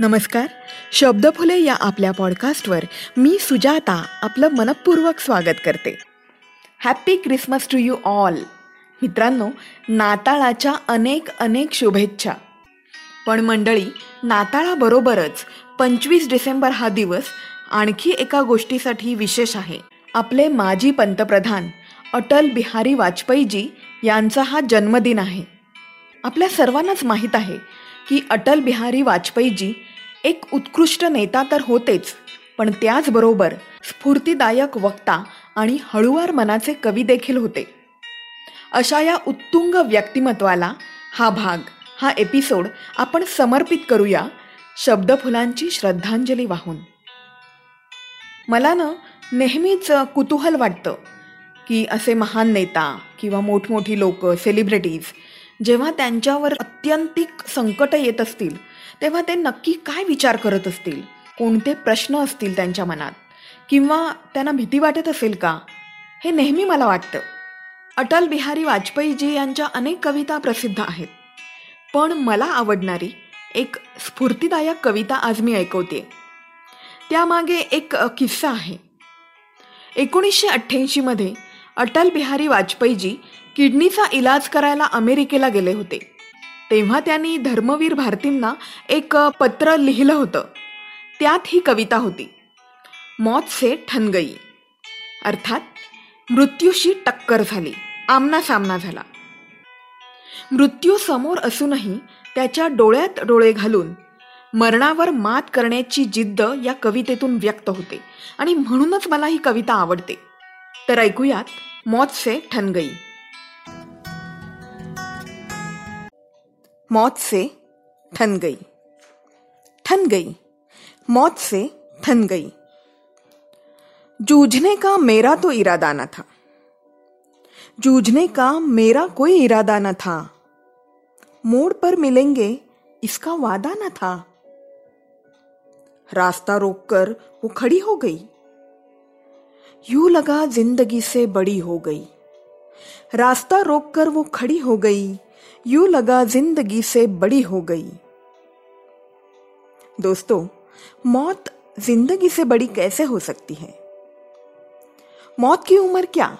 नमस्कार. शब्द फुले या आपल्या पॉडकास्टवर मी सुजाता आपलं मनपूर्वक स्वागत करते. Happy Christmas to you all. मित्रांनो नाताळाच्या अनेक अनेक शुभेच्छा. पण मंडळी नाताळाबरोबरच पंचवीस डिसेंबर हा दिवस आणखी एका गोष्टीसाठी विशेष आहे. आपले माजी पंतप्रधान अटल बिहारी वाजपेयीजी यांचा हा जन्मदिन आहे. आपल्या सर्वांनाच माहीत आहे की अटल बिहारी वाजपेयीजी एक उत्कृष्ट नेता तर होतेच पण त्याचबरोबर स्फूर्तीदायक वक्ता आणि हळुवार मनाचे कवी देखील होते. अशा या उत्तुंग व्यक्तिमत्वाला हा भाग हा एपिसोड आपण समर्पित करूया शब्दफुलांची श्रद्धांजली वाहून. मला ना नेहमीच कुतूहल वाटतं की असे महान नेता किंवा मोठमोठी लोक सेलिब्रिटीज जेव्हा त्यांच्यावर अत्यंतिक संकट येत असतील तेव्हा ते नक्की काय विचार करत असतील? कोणते प्रश्न असतील त्यांच्या मनात? किंवा त्यांना भीती वाटत असेल का? हे नेहमी मला वाटतं. अटल बिहारी वाजपेयीजी यांच्या अनेक कविता प्रसिद्ध आहेत. पण मला आवडणारी एक स्फूर्तीदायक कविता आज मी ऐकवते त्यामागे एक किस्सा आहे. एकोणीसशे अठ्ठ्याऐंशीमध्ये अटल बिहारी वाजपेयीजी किडनीचा इलाज करायला अमेरिकेला गेले होते. तेव्हा त्यांनी धर्मवीर भारतींना एक पत्र लिहिलं होतं. त्यात ही कविता होती. मौत से ठन गई अर्थात मृत्यूशी टक्कर झाली. आमना सामना झाला. मृत्यू समोर असूनही त्याच्या डोळ्यात डोळे घालून मरणावर मात करण्याची जिद्द या कवितेतून व्यक्त होते आणि म्हणूनच मला ही कविता आवडते. तर ऐकूयात मौत से ठन मौत से ठन गई। ठन गई। मौत से ठन गई। जूझने का मेरा तो इरादा न था। जूझने का मेरा कोई इरादा न था। मोड़ पर मिलेंगे इसका वादा न था। रास्ता रोककर वो खड़ी हो गई। यू लगा ज़िंदगी से बड़ी हो गई। रास्ता रोककर वो खड़ी हो गई। यू लगा ज़िंदगी से बड़ी हो गई। दोस्तों, मौत ज़िंदगी से बड़ी कैसे हो सकती है? मौत की उम्र क्या?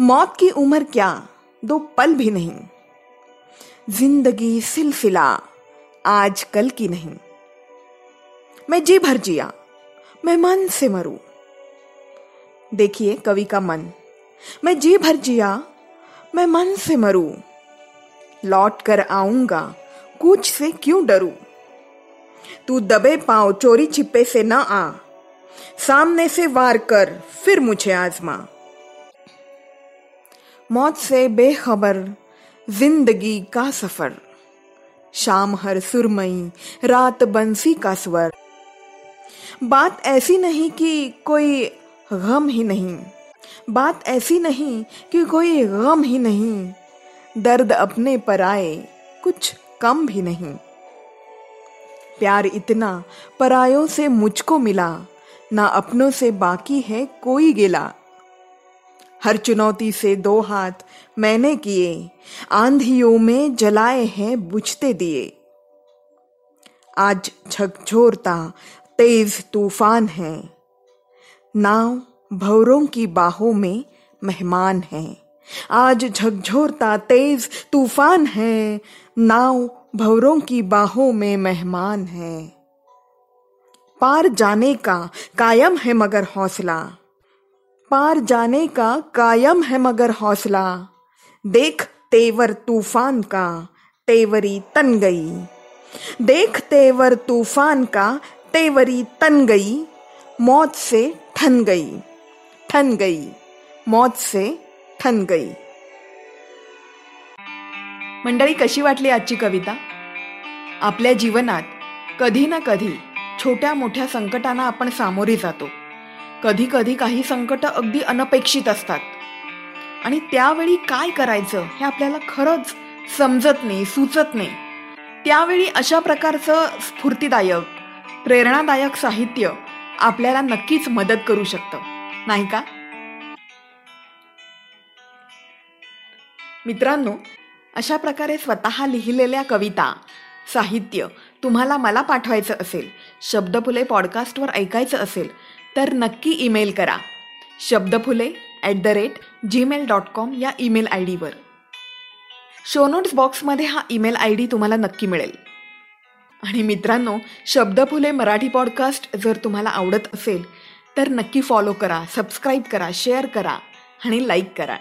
मौत की उम्र क्या? दो पल भी नहीं। ज़िंदगी सिलसिला आज कल की नहीं। मैं जी भर जिया, मैं मन से मरू। देखिए कवि का मन, मैं जी भर जिया, मैं मन से मरू। लौट कर आऊँगा। कुछ से क्यों डरू? तू दबे पाओ चोरी छिपे से न आ। सामने से वार कर, फिर मुझे आजमा। मौत से बेखबर, ज़िंदगी का सफ़र। शाम हर सुरमई, रात बंसी का स्वर। बात ऐसी नहीं कि कोई गम ही नहीं। बात ऐसी नहीं कि कोई गम ही नहीं। दर्द अपने पर आए, कुछ कम भी नहीं। प्यार इतना परायों से मुझको मिला, ना अपनों से बाकी है कोई गिला। हर चुनौती से दो हाथ मैंने किए, आंधियों में जलाए हैं बुझते दिए। आज झकझोरता तेज तूफ़ान है। नाव भवरों की बाहों में मेहमान है। आज झकझोरता तेज तूफ़ान है, नाव भवरों की बाहों में मेहमान है। पार जाने का कायम है मगर हौसला। पार जाने का कायम है मगर हौसला। देख तेवर तूफ़ान का, तेवरी तन गई। देख तेवर तूफ़ान का, तेवरी तन गई। मौत से ठन गई ठन गई। मौत से ठन मंडळी कशी वाटली आजची कविता? आपल्या जीवनात कधी ना कधी छोट्या मोठ्या संकटांना आपण सामोरे जातो. कधी कधी काही संकट अगदी अनपेक्षित असतात. आणि त्यावेळी काय करायचं हे आपल्याला खरंच समजत नाही सुचत नाही. त्यावेळी अशा प्रकारचं स्फूर्तीदायक प्रेरणादायक साहित्य आपल्याला नक्कीच मदत करू शकतं. नाही का? मित्रांनो अशा प्रकारे स्वतः लिहिलेल्या कविता साहित्य तुम्हाला मला पाठवायचं असेल शब्दफुले पॉडकास्टवर ऐकायचं असेल तर नक्की ईमेल करा. Shabdaphule at the rate Gmail dot com या ईमेल आय डीवर शोनोट्स बॉक्समध्ये हा ईमेल आय डी तुम्हाला नक्की मिळेल. आणि मित्रांनो शब्दफुले मराठी पॉडकास्ट जर तुम्हाला आवडत असेल तर नक्की फॉलो करा सबस्क्राईब करा शेअर करा आणि लाईक करा.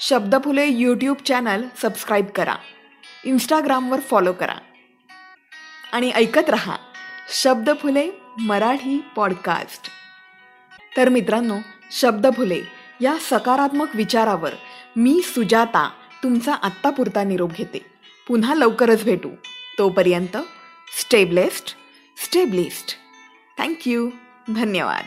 शब्दफुले यूट्यूब चॅनल सबस्क्राईब करा. इंस्टाग्रामवर फॉलो करा. आणि ऐकत रहा शब्दफुले मराठी पॉडकास्ट तर मित्रांनो शब्दफुले या सकारात्मक विचारावर मी सुजाता तुमचा आत्तापुरता निरोप घेते. पुन्हा लवकरच भेटू. तोपर्यंत स्टेबलेस्ट स्टेबलिस्ट थँक्यू धन्यवाद.